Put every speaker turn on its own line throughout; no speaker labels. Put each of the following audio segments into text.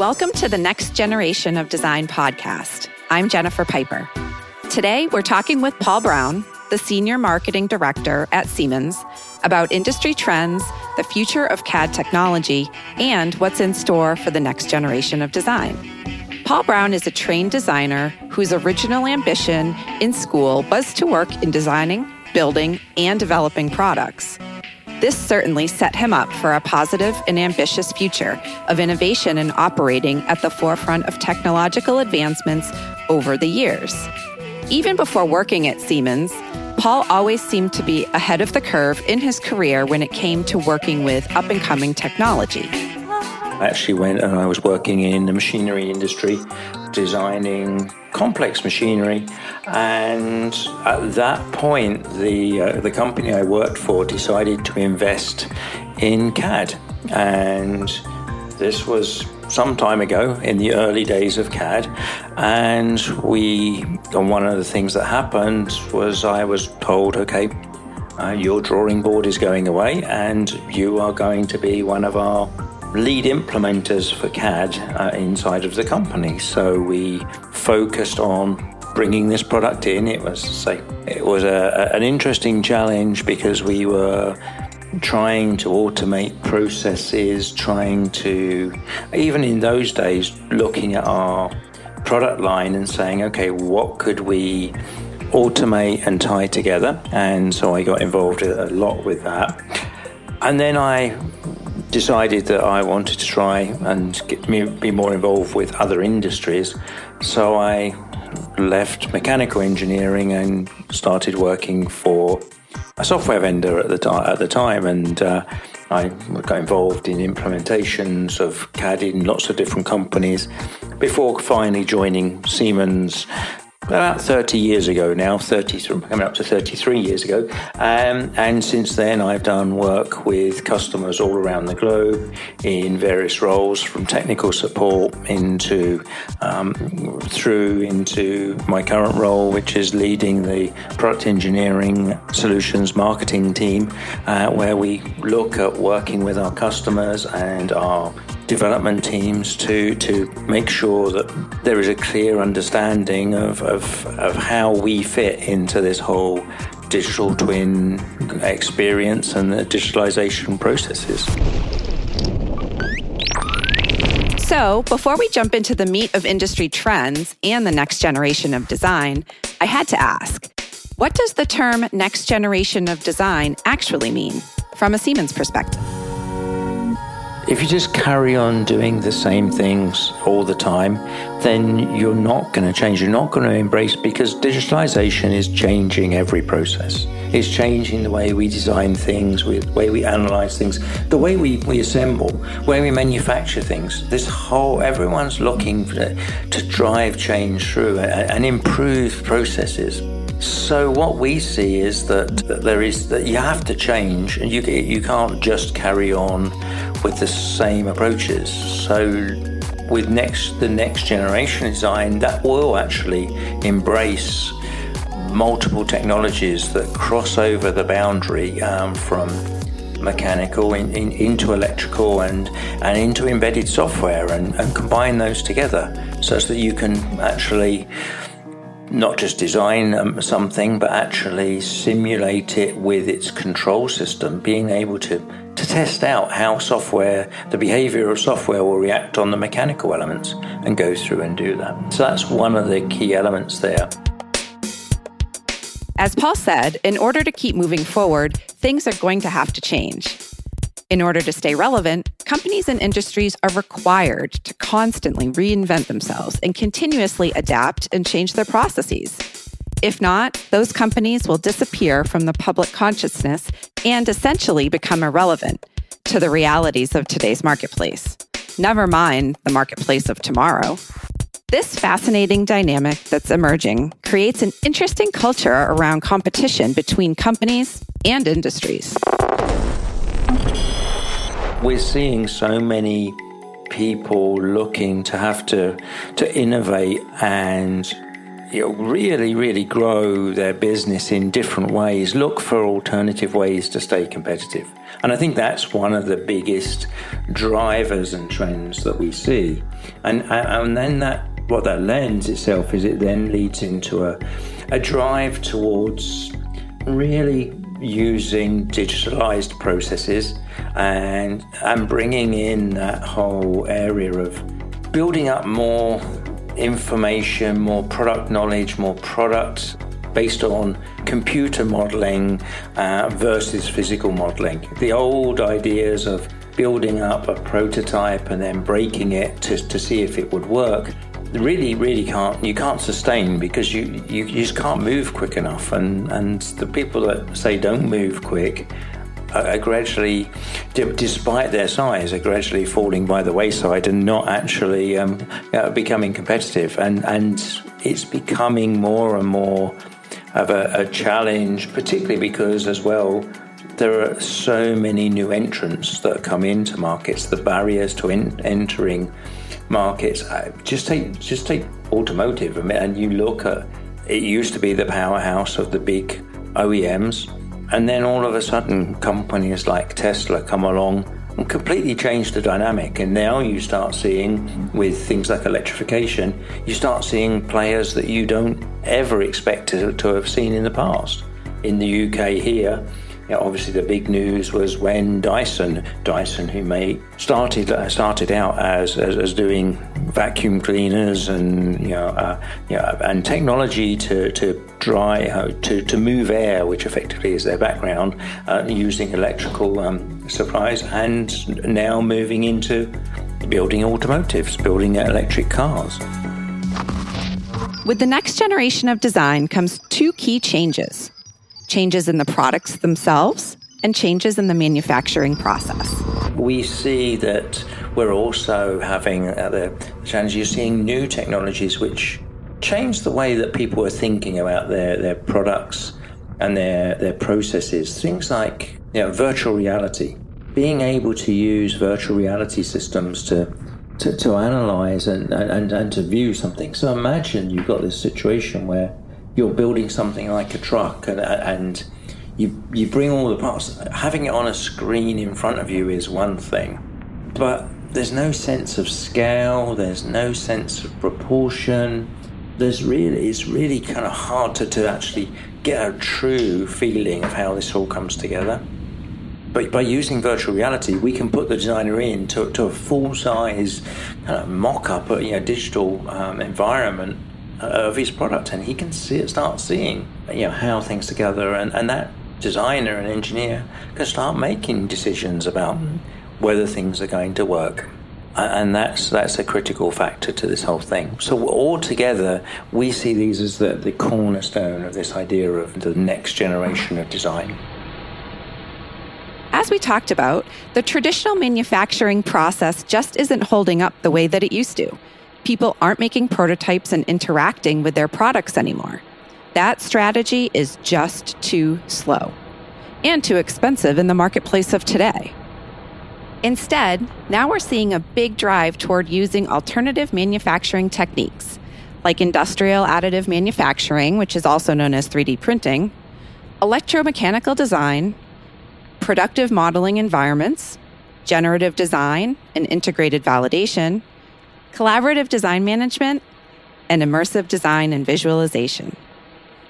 Welcome to the Next Generation of Design podcast. I'm Jennifer Piper. Today, we're talking with Paul Brown, the Senior Marketing Director at Siemens, about industry trends, the future of CAD technology, and what's in store for the next generation of design. Paul Brown is a trained designer whose original ambition in school was to work in designing, building, and developing products. This certainly set him up for a positive and ambitious future of innovation and operating at the forefront of technological advancements over the years. Even before working at Siemens, Paul always seemed to be ahead of the curve in his career when it came to working with up and coming technology.
I actually went and I was working in the machinery industry, designing complex machinery. And at that point, the uh, the company I worked for decided to invest in CAD, and this was some time ago in the early days of CAD. And we, and one of the things that happened was I was told, okay, uh, your drawing board is going away, and you are going to be one of our lead implementers for CAD uh, inside of the company. So we focused on bringing this product in. It was say it was a, an interesting challenge because we were trying to automate processes, trying to even in those days looking at our product line and saying, okay, what could we automate and tie together? And so I got involved a lot with that. And then I decided that I wanted to try and get me, be more involved with other industries. So I left mechanical engineering and started working for a software vendor at the, at the time. And uh, I got involved in implementations of CAD in lots of different companies before finally joining Siemens about 30 years ago now, 30, coming up to 33 years ago. Um, and since then, I've done work with customers all around the globe in various roles, from technical support into um, through into my current role, which is leading the product engineering solutions marketing team, uh, where we look at working with our customers and our development teams to to make sure that there is a clear understanding of, of, of how we fit into this whole digital twin experience and the digitalization processes.
So, before we jump into the meat of industry trends and the next generation of design, I had to ask what does the term next generation of design actually mean from a Siemens perspective?
If you just carry on doing the same things all the time, then you're not going to change. You're not going to embrace because digitalization is changing every process. It's changing the way we design things, the way we analyze things, the way we, we assemble, the way we manufacture things. This whole, everyone's looking to, to drive change through and, and improve processes. So what we see is that, that, there is that you have to change, and you you can't just carry on with the same approaches. So with next the next generation design, that will actually embrace multiple technologies that cross over the boundary um, from mechanical in, in, into electrical and, and into embedded software and, and combine those together such that you can actually not just design um, something, but actually simulate it with its control system, being able to, to test out how software, the behavior of software will react on the mechanical elements and go through and do that. So that's one of the key elements there.
As Paul said, in order to keep moving forward, things are going to have to change. In order to stay relevant, companies and industries are required to constantly reinvent themselves and continuously adapt and change their processes. If not, those companies will disappear from the public consciousness and essentially become irrelevant to the realities of today's marketplace. Never mind the marketplace of tomorrow. This fascinating dynamic that's emerging creates an interesting culture around competition between companies and industries
we're seeing so many people looking to have to to innovate and you know, really, really grow their business in different ways, look for alternative ways to stay competitive. And I think that's one of the biggest drivers and trends that we see. And, and then that what that lends itself is it then leads into a, a drive towards really using digitalized processes and and bringing in that whole area of building up more information, more product knowledge, more product based on computer modeling uh, versus physical modeling. The old ideas of building up a prototype and then breaking it to, to see if it would work really really can't you can't sustain because you, you, you just can't move quick enough and and the people that say don't move quick are gradually, despite their size, are gradually falling by the wayside and not actually um, becoming competitive. And and it's becoming more and more of a, a challenge, particularly because as well there are so many new entrants that come into markets. The barriers to in, entering markets. Uh, just take just take automotive, and you look at it used to be the powerhouse of the big OEMs and then all of a sudden, companies like Tesla come along and completely change the dynamic. And now you start seeing, with things like electrification, you start seeing players that you don't ever expect to, to have seen in the past. In the UK here, you know, obviously the big news was when Dyson, Dyson who started uh, started out as, as, as doing vacuum cleaners and you know, uh, you know and technology to to dry uh, to to move air, which effectively is their background, uh, using electrical um, supplies, and now moving into building automotives, building electric cars.
With the next generation of design comes two key changes changes in the products themselves, and changes in the manufacturing process.
We see that we're also having uh, the challenge. You're seeing new technologies which change the way that people are thinking about their, their products and their, their processes. Things like you know, virtual reality, being able to use virtual reality systems to to, to analyze and, and, and to view something. So imagine you've got this situation where you're building something like a truck and, and you, you bring all the parts. Having it on a screen in front of you is one thing, but there's no sense of scale, there's no sense of proportion. There's really, it's really kind of hard to, to actually get a true feeling of how this all comes together. But by using virtual reality, we can put the designer in to, to a full size kind of mock up, you know, digital um, environment of his product, and he can see start seeing you know how things together, and, and that designer and engineer can start making decisions about whether things are going to work. And that's that's a critical factor to this whole thing. So altogether, we see these as the, the cornerstone of this idea of the next generation of design.
As we talked about, the traditional manufacturing process just isn't holding up the way that it used to people aren't making prototypes and interacting with their products anymore. That strategy is just too slow and too expensive in the marketplace of today. Instead, now we're seeing a big drive toward using alternative manufacturing techniques like industrial additive manufacturing, which is also known as 3D printing, electromechanical design, productive modeling environments, generative design and integrated validation, collaborative design management, and immersive design and visualization.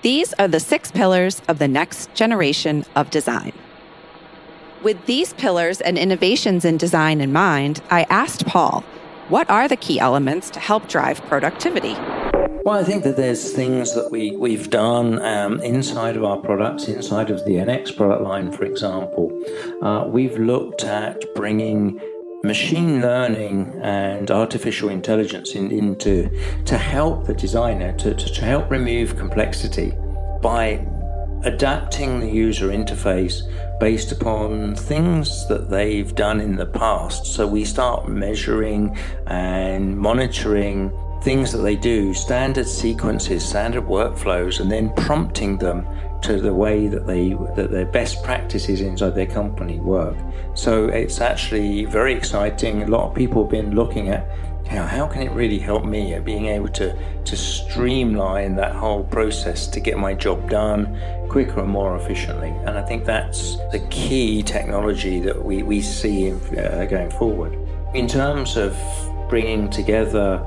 These are the six pillars of the next generation of design. With these pillars and innovations in design in mind, I asked Paul, what are the key elements to help drive productivity?
Well, I think that there's things that we, we've done um, inside of our products, inside of the NX product line, for example. Uh, we've looked at bringing machine learning and artificial intelligence in, into to help the designer to, to, to help remove complexity by adapting the user interface based upon things that they've done in the past. So we start measuring and monitoring things that they do, standard sequences, standard workflows, and then prompting them to the way that they that their best practices inside their company work. So it's actually very exciting. A lot of people have been looking at how can it really help me at being able to, to streamline that whole process to get my job done quicker and more efficiently? And I think that's the key technology that we, we see in, uh, going forward. In terms of bringing together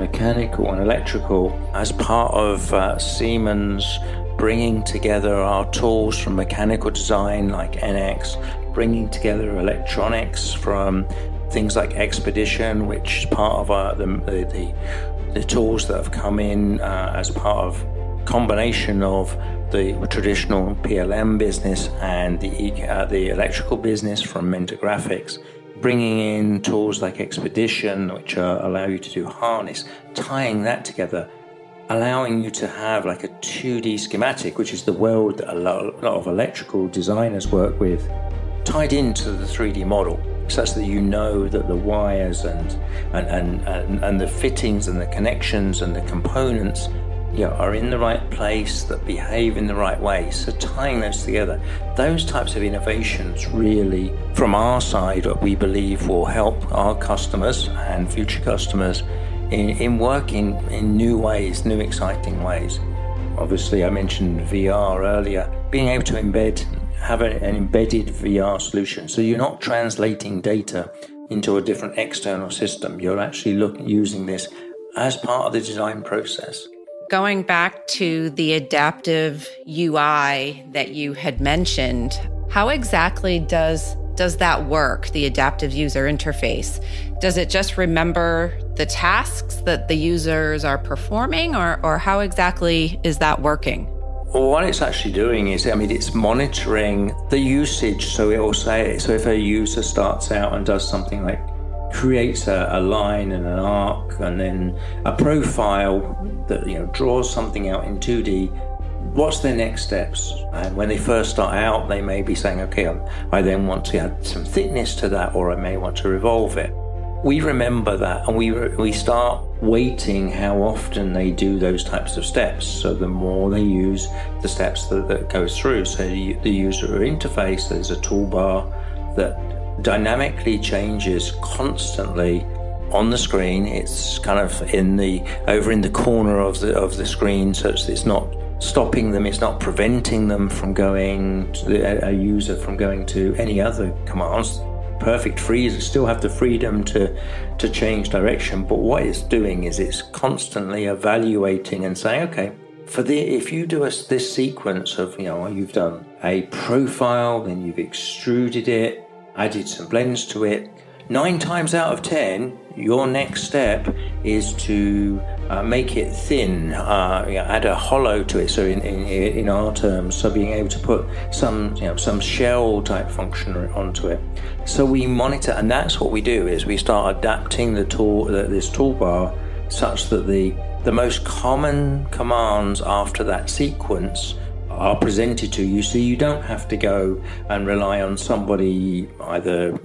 mechanical and electrical as part of uh, Siemens bringing together our tools from mechanical design like NX, bringing together electronics from things like Expedition, which is part of the, the, the tools that have come in uh, as part of combination of the traditional PLM business and the, uh, the electrical business from Mentor Graphics bringing in tools like Expedition, which uh, allow you to do harness, tying that together, allowing you to have like a 2D schematic, which is the world that a lot, of electrical designers work with, tied into the 3D model such that you know that the wires and, and, and, and, and the fittings and the connections and the components you know, are in the right place, that behave in the right way. So tying those together, those types of innovations really, from our side, we believe will help our customers and future customers in, in working in new ways, new exciting ways. Obviously, I mentioned VR earlier. Being able to embed, have an embedded VR solution, so you're not translating data into a different external system. You're actually look, using this as part of the design process
going back to the adaptive UI that you had mentioned, how exactly does does that work, the adaptive user interface? Does it just remember the tasks that the users are performing or, or how exactly is that working?
Well, what it's actually doing is, I mean, it's monitoring the usage. So it will say, so if a user starts out and does something like creates a, a, line and an arc and then a profile that you know draws something out in 2D what's their next steps? And when they first start out they may be saying okay I then want to add some thickness to that or I may want to revolve it. We remember that and we we start weighting how often they do those types of steps. So the more they use the steps that, that goes through. So the user interface there's a toolbar that dynamically changes constantly on the screen. It's kind of in the over in the corner of the of the screen, such that it's not stopping them. It's not preventing them from going to the, a user from going to any other commands. Perfect freeze. Still have the freedom to to change direction, but what it's doing is it's constantly evaluating and saying, okay. For the, if you do a, this sequence of, you know, you've done a profile, then you've extruded it, added some blends to it. Nine times out of ten, your next step is to uh, make it thin, uh, you know, add a hollow to it. So in, in, in our terms, so being able to put some you know, some shell type function onto it. So we monitor, and that's what we do is we start adapting the tool this toolbar such that the the most common commands after that sequence are presented to you so you don't have to go and rely on somebody either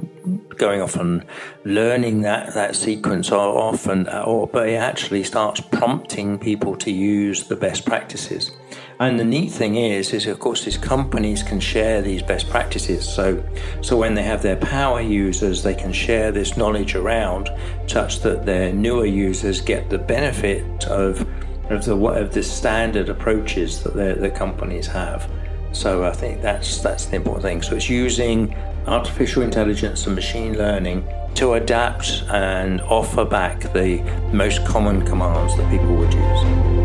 going off and learning that, that sequence or off and or but it actually starts prompting people to use the best practices. And the neat thing is is of course these companies can share these best practices. So so when they have their power users they can share this knowledge around such that their newer users get the benefit of of the of the standard approaches that the, the companies have. So I think that's that's the important thing. So it's using artificial intelligence and machine learning to adapt and offer back the most common commands that people would use.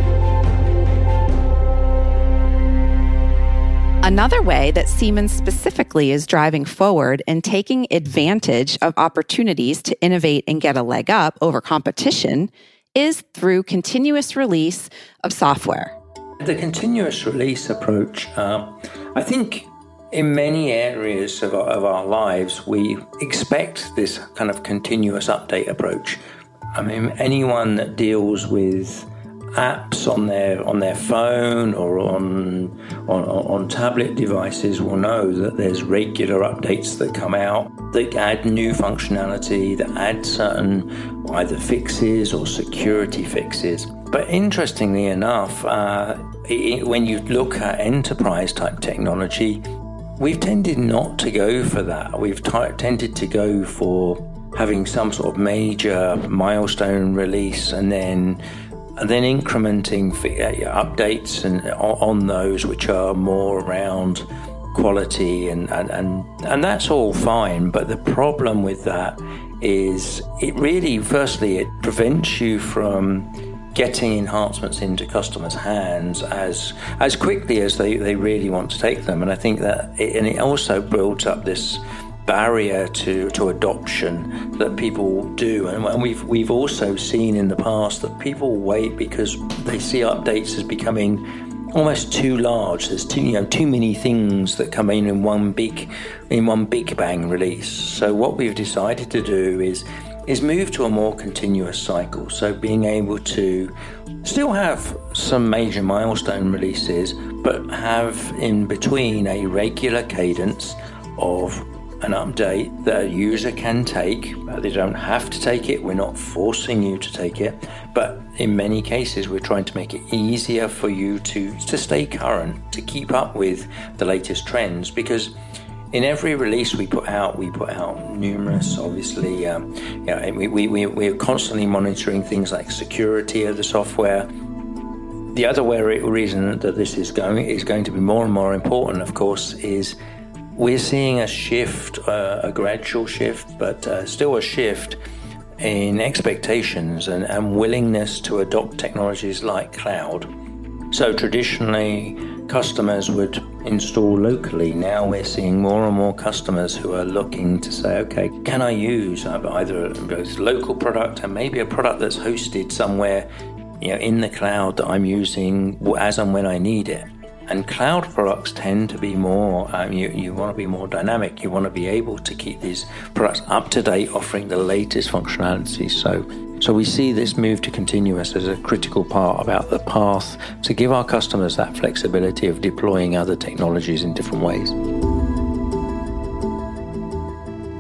Another way that Siemens specifically is driving forward and taking advantage of opportunities to innovate and get a leg up over competition is through continuous release of software.
The continuous release approach, um, I think in many areas of our, of our lives, we expect this kind of continuous update approach. I mean, anyone that deals with apps on their on their phone or on, on on tablet devices will know that there's regular updates that come out that add new functionality that add certain either fixes or security fixes. But interestingly enough uh, it, when you look at enterprise type technology we've tended not to go for that. We've t- tended to go for having some sort of major milestone release and then and then incrementing uh, updates and on those which are more around quality and, and, and, and that's all fine. But the problem with that is it really, firstly, it prevents you from getting enhancements into customers' hands as as quickly as they, they really want to take them. And I think that it, and it also builds up this barrier to, to adoption that people do. And we've we've also seen in the past that people wait because they see updates as becoming almost too large. There's too you know too many things that come in in one big in one big bang release. So what we've decided to do is is move to a more continuous cycle. So being able to still have some major milestone releases, but have in between a regular cadence of an update that a user can take. They don't have to take it, we're not forcing you to take it, but in many cases, we're trying to make it easier for you to, to stay current, to keep up with the latest trends, because in every release we put out, we put out numerous, obviously, um, you know, we, we, we, we're constantly monitoring things like security of the software. The other reason that this is going is going to be more and more important, of course, is we're seeing a shift, uh, a gradual shift, but uh, still a shift in expectations and, and willingness to adopt technologies like cloud. So traditionally, customers would install locally. Now we're seeing more and more customers who are looking to say, okay, can I use either a local product and maybe a product that's hosted somewhere you know, in the cloud that I'm using as and when I need it? And cloud products tend to be more, um, you, you want to be more dynamic. You want to be able to keep these products up to date, offering the latest functionality. So, so we see this move to continuous as a critical part about the path to give our customers that flexibility of deploying other technologies in different ways.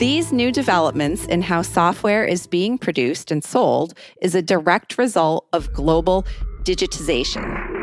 These new developments in how software is being produced and sold is a direct result of global digitization.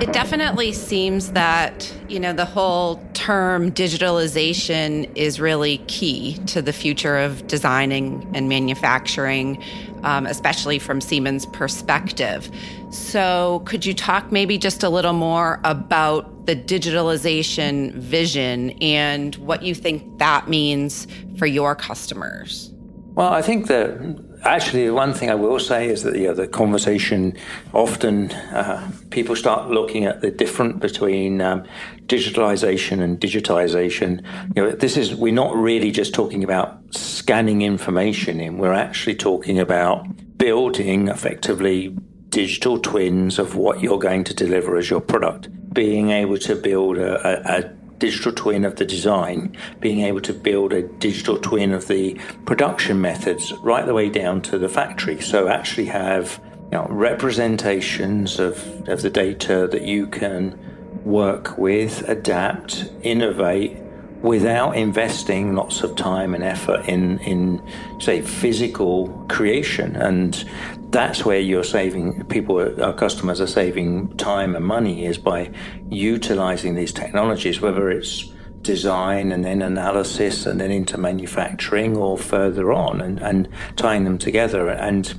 It definitely seems that, you know, the whole term digitalization is really key to the future of designing and manufacturing, um, especially from Siemens' perspective. So, could you talk maybe just a little more about the digitalization vision and what you think that means for your customers?
Well, I think that actually one thing I will say is that you know, the conversation often uh, people start looking at the difference between um, digitalization and digitization. You know, this is we're not really just talking about scanning information in. We're actually talking about building effectively digital twins of what you're going to deliver as your product. Being able to build a, a, a digital twin of the design, being able to build a digital twin of the production methods right the way down to the factory. So actually have you know, representations of, of the data that you can work with, adapt, innovate without investing lots of time and effort in, in say, physical creation. And that's where you're saving people, our customers are saving time and money is by utilizing these technologies, whether it's design and then analysis and then into manufacturing or further on and, and tying them together. And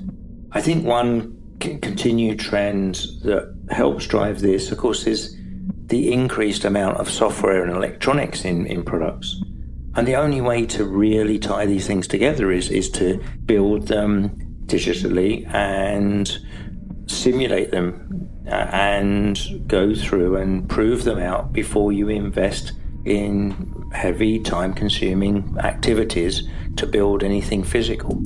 I think one continued trend that helps drive this, of course, is the increased amount of software and electronics in, in products. And the only way to really tie these things together is, is to build them digitally and simulate them uh, and go through and prove them out before you invest in heavy time consuming activities to build anything physical.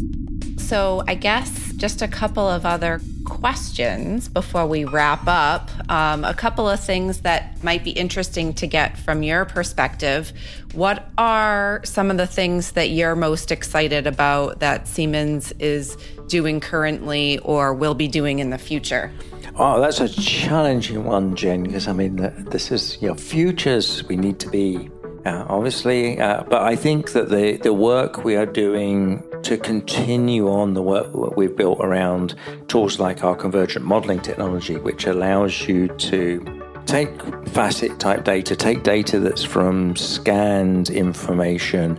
So, I guess just a couple of other questions before we wrap up. Um, a couple of things that might be interesting to get from your perspective. What are some of the things that you're most excited about that Siemens is doing currently or will be doing in the future?
Oh, that's a challenging one, Jen, because I mean, this is, you know, futures we need to be obviously. Uh, but I think that the, the work we are doing to continue on the work we've built around tools like our convergent modeling technology, which allows you to take facet type data, take data that's from scanned information,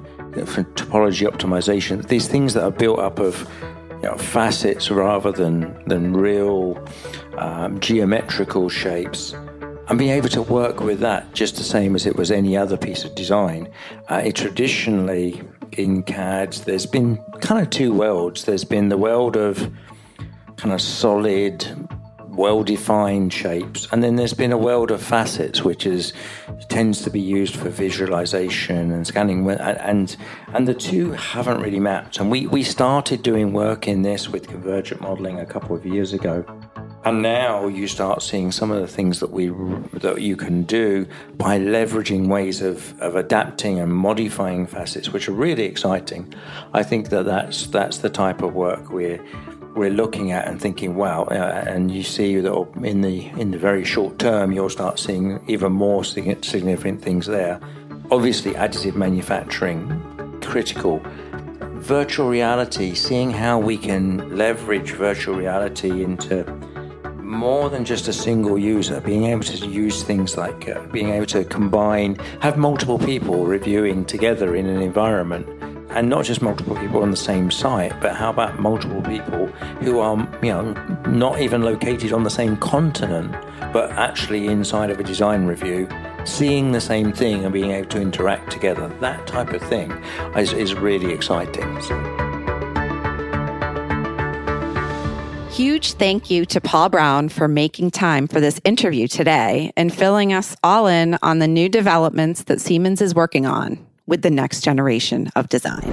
from topology optimization, these things that are built up of you know, facets rather than, than real um, geometrical shapes and being able to work with that just the same as it was any other piece of design. Uh, it traditionally in CAD, there's been kind of two worlds. There's been the world of kind of solid, well-defined shapes, and then there's been a world of facets, which is tends to be used for visualization and scanning, and and the two haven't really mapped. And we we started doing work in this with convergent modeling a couple of years ago. And now you start seeing some of the things that we that you can do by leveraging ways of, of adapting and modifying facets, which are really exciting. I think that that's that's the type of work we're we're looking at and thinking, wow. Uh, and you see that in the in the very short term, you'll start seeing even more significant things there. Obviously, additive manufacturing critical virtual reality, seeing how we can leverage virtual reality into more than just a single user, being able to use things like uh, being able to combine, have multiple people reviewing together in an environment, and not just multiple people on the same site, but how about multiple people who are, you know, not even located on the same continent, but actually inside of a design review, seeing the same thing and being able to interact together. That type of thing is, is really exciting. So.
Huge thank you to Paul Brown for making time for this interview today and filling us all in on the new developments that Siemens is working on with the next generation of design.